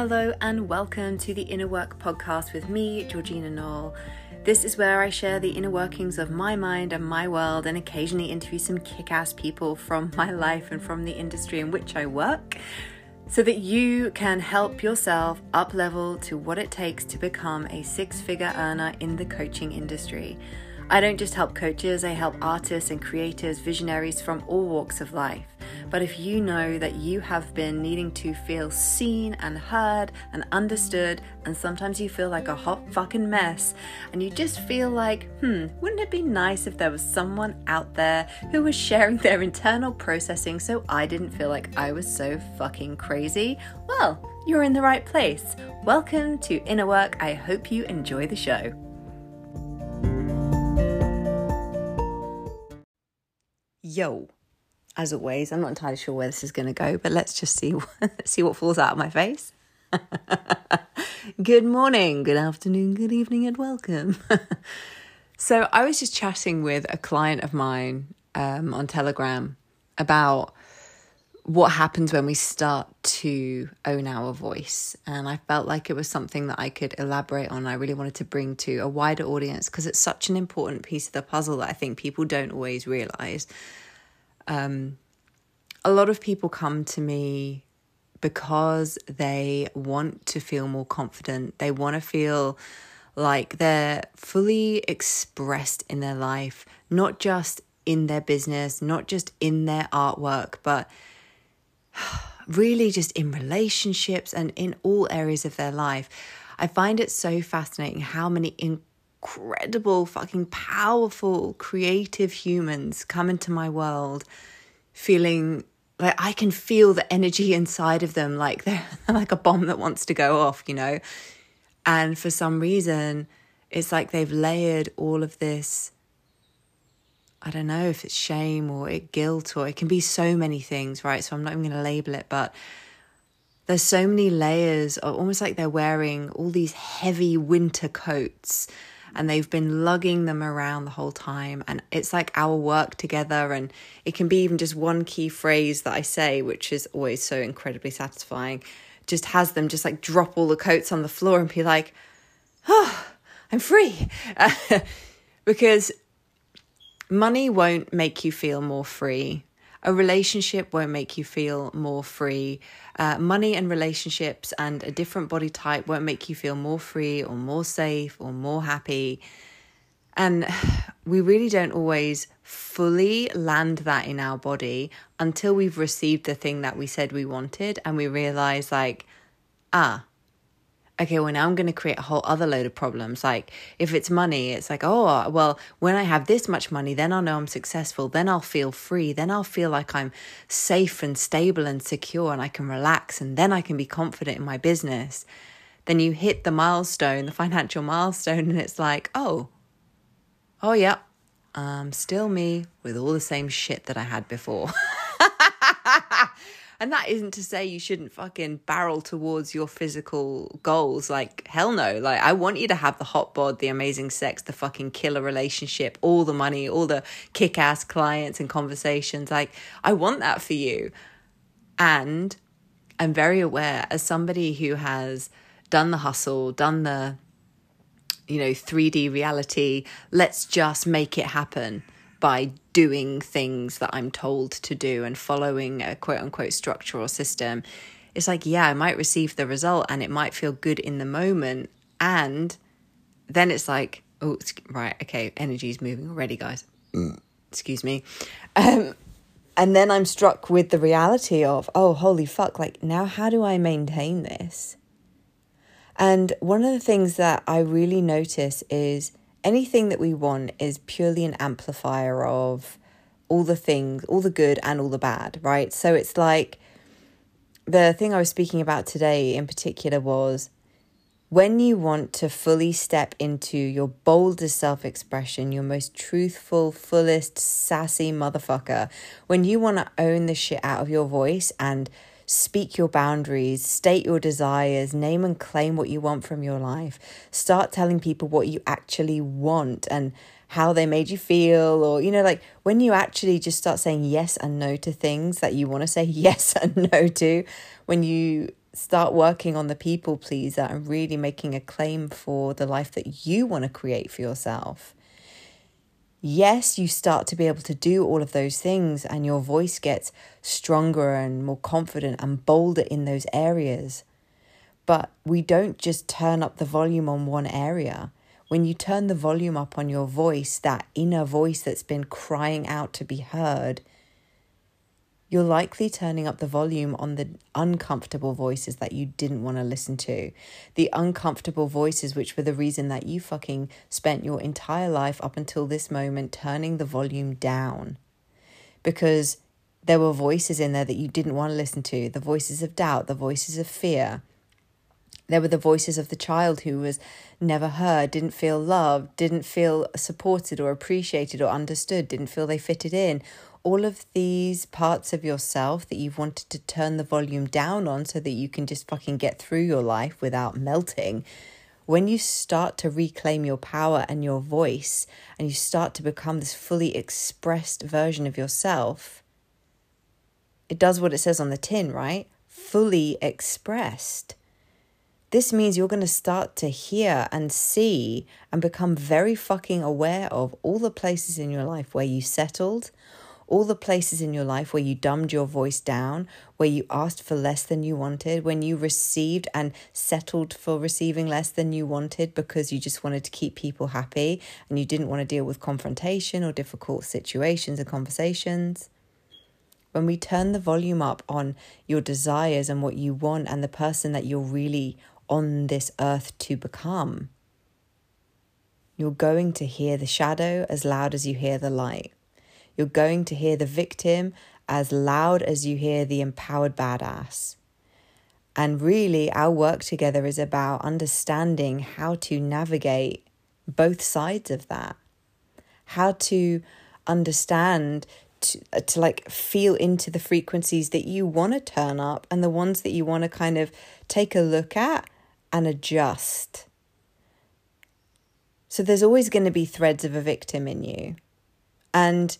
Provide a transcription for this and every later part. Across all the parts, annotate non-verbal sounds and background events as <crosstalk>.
Hello, and welcome to the Inner Work podcast with me, Georgina Knoll. This is where I share the inner workings of my mind and my world, and occasionally interview some kick ass people from my life and from the industry in which I work, so that you can help yourself up level to what it takes to become a six figure earner in the coaching industry. I don't just help coaches, I help artists and creators, visionaries from all walks of life. But if you know that you have been needing to feel seen and heard and understood, and sometimes you feel like a hot fucking mess, and you just feel like, hmm, wouldn't it be nice if there was someone out there who was sharing their internal processing so I didn't feel like I was so fucking crazy? Well, you're in the right place. Welcome to Inner Work. I hope you enjoy the show. Yo, as always, I'm not entirely sure where this is going to go, but let's just see <laughs> see what falls out of my face. <laughs> good morning, good afternoon, good evening, and welcome. <laughs> so I was just chatting with a client of mine um, on Telegram about what happens when we start to own our voice. And I felt like it was something that I could elaborate on. I really wanted to bring to a wider audience because it's such an important piece of the puzzle that I think people don't always realize. Um, a lot of people come to me because they want to feel more confident. They want to feel like they're fully expressed in their life, not just in their business, not just in their artwork, but <sighs> really just in relationships and in all areas of their life. I find it so fascinating how many incredible, fucking powerful, creative humans come into my world feeling like I can feel the energy inside of them, like they're <laughs> like a bomb that wants to go off, you know? And for some reason, it's like they've layered all of this I don't know if it's shame or it guilt or it can be so many things, right? So I'm not even going to label it, but there's so many layers of almost like they're wearing all these heavy winter coats and they've been lugging them around the whole time. And it's like our work together. And it can be even just one key phrase that I say which is always so incredibly satisfying just has them just like drop all the coats on the floor and be like oh I'm free. <laughs> Because Money won't make you feel more free. A relationship won't make you feel more free. Uh, money and relationships and a different body type won't make you feel more free or more safe or more happy. And <sighs> we really don't always fully land that in our body until we've received the thing that we said we wanted and we realize, like, ah, okay, well, now I'm going to create a whole other load of problems. Like, if it's money, it's like, oh, uh, well, when I have this much money, then I'll know I'm successful. Then I'll feel free. Then I'll feel like I'm safe and stable and secure and I can relax. And then I can be confident in my business. Then you hit the milestone, the financial milestone, and it's like, oh, oh, yeah, I'm still me with all the same shit that I had before. <laughs> And that isn't to say you shouldn't fucking barrel towards your physical goals. Like, hell no. Like, I want you to have the hot bod, the amazing sex, the fucking killer relationship, all the money, all the kick ass clients and conversations. Like, I want that for you. And I'm very aware as somebody who has done the hustle, done the, you know, 3D reality, let's just make it happen by doing things that I'm told to do and following a quote unquote structure or system, it's like, yeah, I might receive the result and it might feel good in the moment. And then it's like, oh, right, okay, energy's moving already, guys. Mm. Excuse me. Um, and then I'm struck with the reality of, oh, holy fuck, like now how do I maintain this? And one of the things that I really notice is anything that we want is purely an amplifier of all the things, all the good and all the bad, right? So it's like the thing I was speaking about today in particular was when you want to fully step into your boldest self expression, your most truthful, fullest, sassy motherfucker, when you want to own the shit out of your voice and Speak your boundaries, state your desires, name and claim what you want from your life. Start telling people what you actually want and how they made you feel, or, you know, like when you actually just start saying yes and no to things that you want to say <laughs> yes and no to, when you start working on the people pleaser and really making a claim for the life that you want to create for yourself. Yes, you start to be able to do all of those things, and your voice gets stronger and more confident and bolder in those areas. But we don't just turn up the volume on one area. When you turn the volume up on your voice, that inner voice that's been crying out to be heard, you're likely turning up the volume on the uncomfortable voices that you didn't want to listen to. The uncomfortable voices, which were the reason that you fucking spent your entire life up until this moment turning the volume down. Because there were voices in there that you didn't want to listen to the voices of doubt, the voices of fear. There were the voices of the child who was never heard, didn't feel loved, didn't feel supported or appreciated or understood, didn't feel they fitted in all of these parts of yourself that you've wanted to turn the volume down on so that you can just fucking get through your life without melting. When you start to reclaim your power and your voice, and you start to become this fully expressed version of yourself, it does what it says on the tin, right? Fully expressed. This means you're going to start to hear and see and become very fucking aware of all the places in your life where you settled, all the places in your life where you dumbed your voice down, where you asked for less than you wanted, when you received and settled for receiving less than you wanted because you just wanted to keep people happy and you didn't want to deal with confrontation or difficult situations and conversations. When we turn the volume up on your desires and what you want and the person that you're really on this earth to become, you're going to hear the shadow as loud as you hear the light. You're going to hear the victim as loud as you hear the empowered badass. And really, our work together is about understanding how to navigate both sides of that, how to understand to, uh, to like feel into the frequencies that you want to turn up and the ones that you want to kind of take a look at and adjust. So there's always going to be threads of a victim in you. And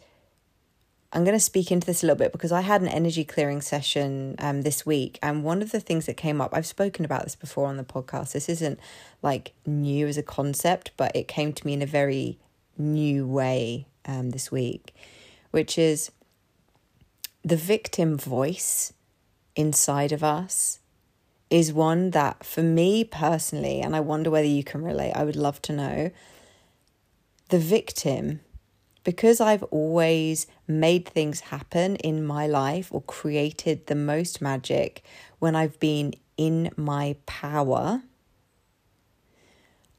I'm going to speak into this a little bit because I had an energy clearing session um, this week. And one of the things that came up, I've spoken about this before on the podcast. This isn't like new as a concept, but it came to me in a very new way um, this week, which is the victim voice inside of us is one that, for me personally, and I wonder whether you can relate, I would love to know. The victim because I've always made things happen in my life or created the most magic when I've been in my power,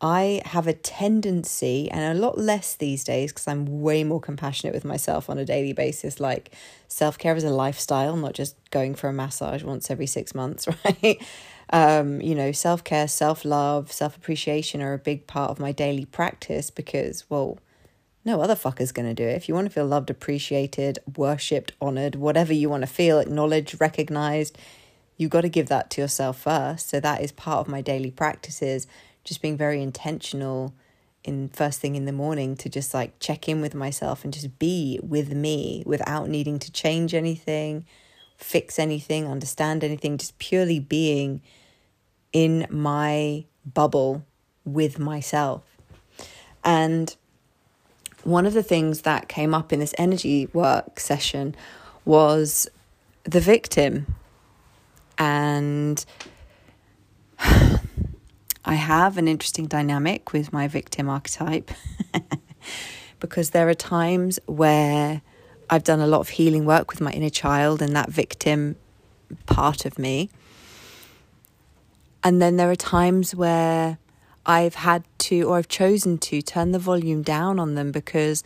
I have a tendency, and a lot less these days because I'm way more compassionate with myself on a daily basis. Like self care is a lifestyle, not just going for a massage once every six months, <laughs> right? Um, you know, self care, self love, self appreciation are a big part of my daily practice because, well, no other fucker's going to do it. If you want to feel loved, appreciated, worshipped, honored, whatever you want to feel, acknowledged, recognized, you've got to give that to yourself first. So that is part of my daily practices, just being very intentional in first thing in the morning to just like check in with myself and just be with me without needing to change anything, fix anything, understand anything, just purely being in my bubble with myself. And one of the things that came up in this energy work session was the victim. And <sighs> I have an interesting dynamic with my victim archetype <laughs> because there are times where I've done a lot of healing work with my inner child and that victim part of me. And then there are times where I've had to, or I've chosen to, turn the volume down on them because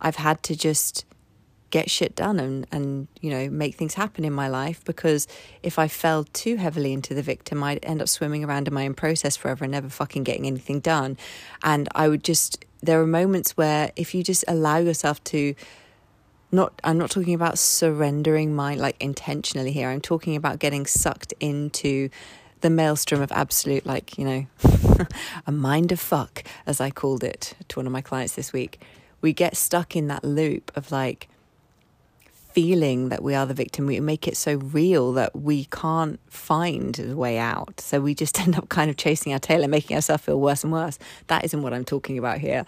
I've had to just get shit done and, and you know make things happen in my life because if I fell too heavily into the victim I'd end up swimming around in my own process forever and never fucking getting anything done. And I would just there are moments where if you just allow yourself to not I'm not talking about surrendering my like intentionally here. I'm talking about getting sucked into the maelstrom of absolute, like, you know, <laughs> a mind of fuck, as I called it to one of my clients this week. We get stuck in that loop of like feeling that we are the victim, we make it so real that we can't find a way out. So we just <laughs> end up kind of chasing our tail and making ourselves feel worse and worse. That isn't what I'm talking about here.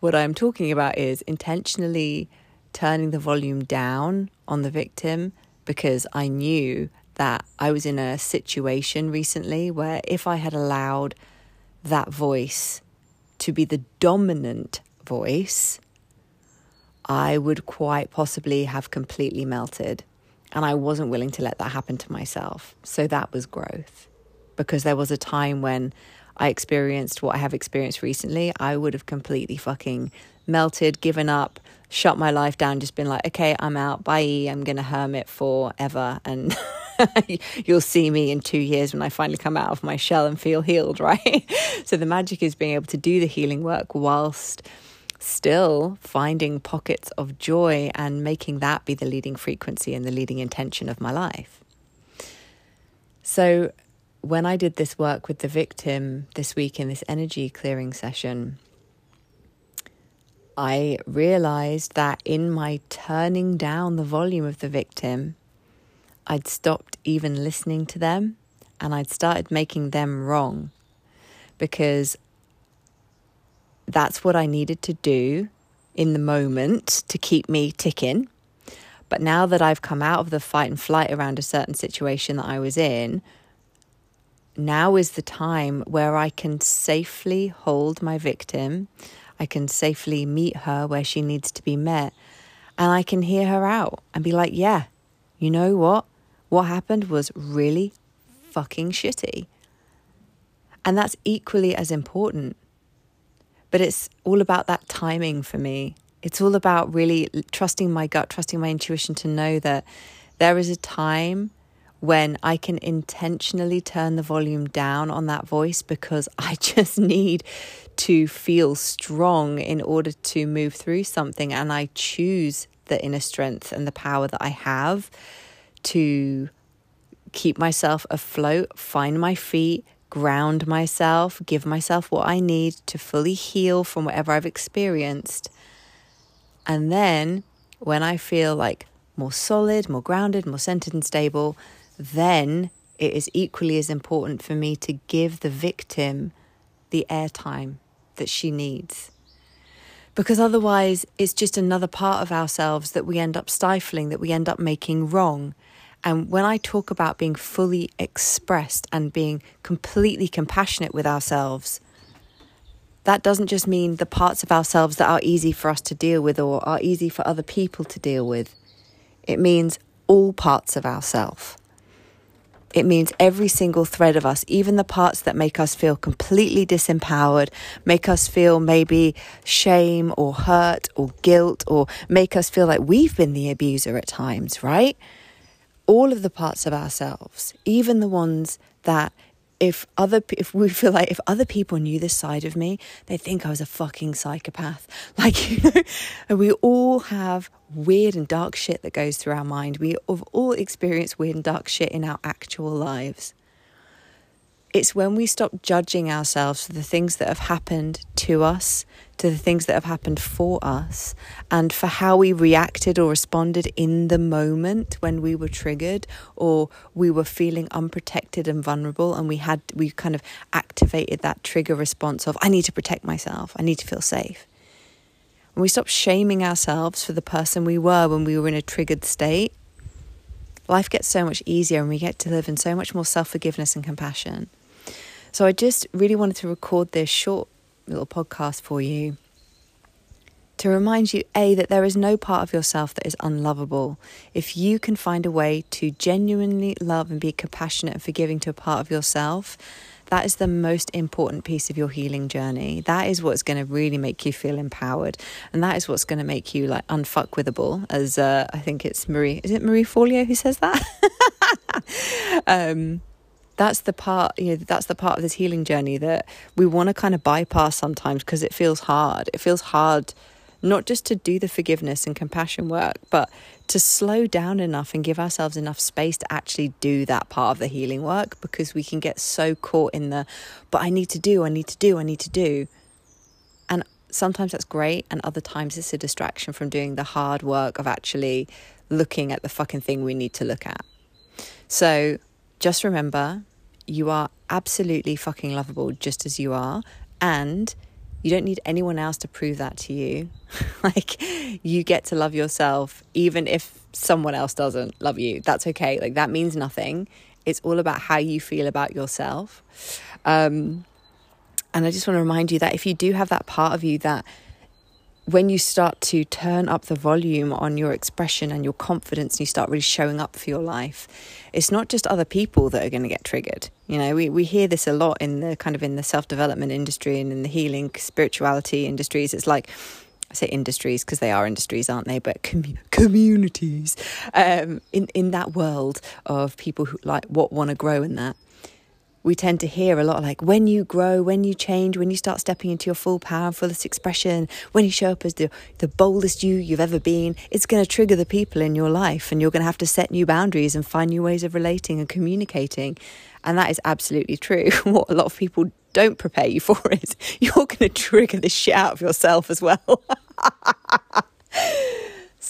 What I'm talking about is intentionally turning the volume down on the victim because I knew that I was in a situation recently where if I had allowed that voice to be the dominant voice, I would quite possibly have completely melted. And I wasn't willing to let that happen to myself. So that was growth. Because there was a time when I experienced what I have experienced recently, I would have completely fucking melted, given up, shut my life down, just been like, okay, I'm out, bye, I'm going to hermit forever. And <laughs> <laughs> you'll see me in two years when I finally come out of my shell and feel healed, <laughs> right? so the magic is being able to do the healing work whilst still finding pockets of joy and making that be the leading frequency and the leading intention of my life. So, when I did this work with the victim this week in this energy clearing session, I realized that in my turning down the volume of the victim, I'd stopped even listening to them and I'd started making them wrong because that's what I needed to do in the moment to keep me ticking. But now that I've come out of the fight and flight around a certain situation that I was in, now is the time where I can safely hold my victim. I can safely meet her where she needs to be met. And I can hear her out and be like, yeah, you know what? What happened was really fucking shitty. And that's equally as important. But it's all about that timing for me. It's all about really trusting my gut, trusting my intuition to know that there is a time when I can intentionally turn the volume down on that voice because <laughs> I just need to feel strong in order to move through something. And I choose the inner strength and the power that I have to keep myself afloat, find my feet, ground myself, give myself what I need to fully heal from whatever I've experienced. And then when I feel like more solid, more grounded, more centered and stable, then it is equally as important for me to give the victim the airtime that she needs. Because otherwise, it's just another part of ourselves that we end up stifling, that we end up making wrong. And when I talk about being fully expressed and being completely compassionate with ourselves, that doesn't just mean the parts of ourselves that are easy for us to deal with or are easy for other people to deal with. It means all parts of ourselves. It means every single thread of us, even the parts that make us feel completely disempowered, make us feel maybe shame or hurt or guilt, or make us feel like we've been the abuser at times, right? All of the parts of ourselves, even the ones that if other if we <laughs> feel like if other people knew this side of me, they think I was a fucking psychopath. <laughs> Like you know, and we all have weird and dark shit that goes through our mind. We have all experienced weird and dark shit in our actual lives. It's when we stop judging ourselves for the things that have happened to us, to the things that have happened for us, and for how we reacted or responded in the moment when we were triggered or we were feeling unprotected and vulnerable, and we had we kind of activated that trigger response of I need to protect myself, I need to feel safe. When we stop shaming ourselves for the person we were when we were in a triggered state, life gets so much easier and we get to live in so much more self forgiveness and compassion. So I just really wanted to record this short little podcast for you to remind you A, that there is no part of yourself that is unlovable. If you can find a way to genuinely love and be compassionate and forgiving to a part of yourself, that is the most important piece of your healing journey. That is what's going to really make you feel empowered. And that is what's going to make you like unfuckwithable, as uh, I think it's Marie, is it Marie Forleo who says that? <laughs> um, that's the part you know that's the part of this healing journey that we want to kind of bypass sometimes because it feels hard it feels hard not just to do the forgiveness and compassion work but to slow down enough and give ourselves enough space to actually do that part of the healing work because we can get so caught in the but I need to do I need to do I need to do and sometimes that's great and other times it's a distraction from doing the hard work of actually looking at the fucking thing we need to look at. So just remember you are absolutely fucking lovable just as you are. And you don't need anyone else to prove that to you. <laughs> like, you get to love yourself, even if someone else doesn't love you. That's okay. Like, that means nothing. It's all about how you feel about yourself. Um, and I just want to remind you that if you do have that part of you that when you start to turn up the volume on your expression and your confidence and you start really showing up for your life, it's not just other people that are going to get triggered. You know, we, we hear this a lot in the kind of in the self development industry and in the healing spirituality industries. It's like, I say industries because they are industries, aren't they? But com- communities um, in in that world of people who like what want to grow in that we tend to hear a lot like when you grow, when you change, when you start stepping into your full power and fullest expression, when you show up as the, the boldest you you've ever been, it's going to trigger the people in your life and you're going to have to set new boundaries and find new ways of relating and communicating. And that is absolutely true. <laughs> what a lot of people don't prepare you for is <laughs> you're going to trigger the shit out of yourself as well. <laughs>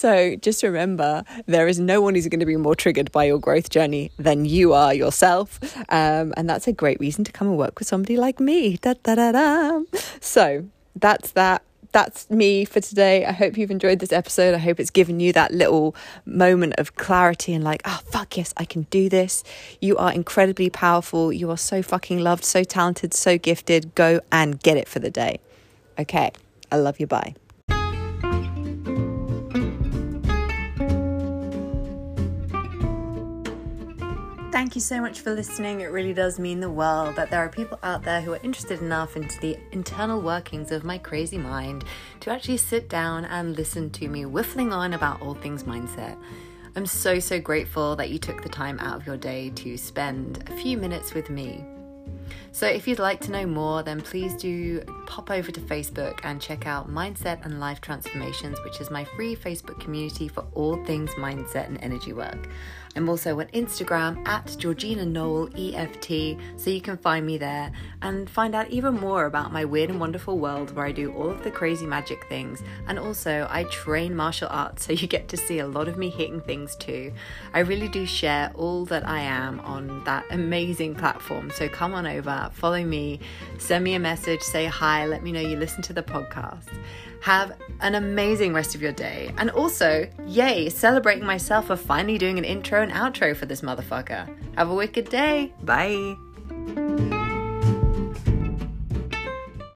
So just remember, there is no one who's going to be more triggered by your growth journey than you are yourself. Um, and that's a great reason to come and work with somebody like me. Da, da, da, da. So that's that. That's me for today. I hope you've enjoyed this episode. I hope it's given you that little moment of clarity and like, oh, fuck yes, I can do this. You are incredibly powerful. You are so fucking loved, so talented, so gifted. Go and get it for the day. Okay. I love you. Bye. Thank you so much for listening. It really does mean the world that there are people out there who are interested enough into the internal workings of my crazy mind to actually sit down and listen to me whiffling on about all things mindset. I'm so, so grateful that you took the time out of your day to spend a few minutes with me. So, if you'd like to know more, then please do pop over to Facebook and check out Mindset and Life Transformations, which is my free Facebook community for all things mindset and energy work. I'm also on Instagram at Georgina Noel EFT, so you can find me there and find out even more about my weird and wonderful world where I do all of the crazy magic things. And also, I train martial arts, <laughs> so you get to see a lot of me hitting things too. I really do share all that I am on that amazing platform, so come on over, follow me, send me a message, say hi, let me know you listen to the podcast. Have an amazing rest of your day. And also, yay, celebrating myself for finally doing an intro and outro for this motherfucker. Have a wicked day. Bye.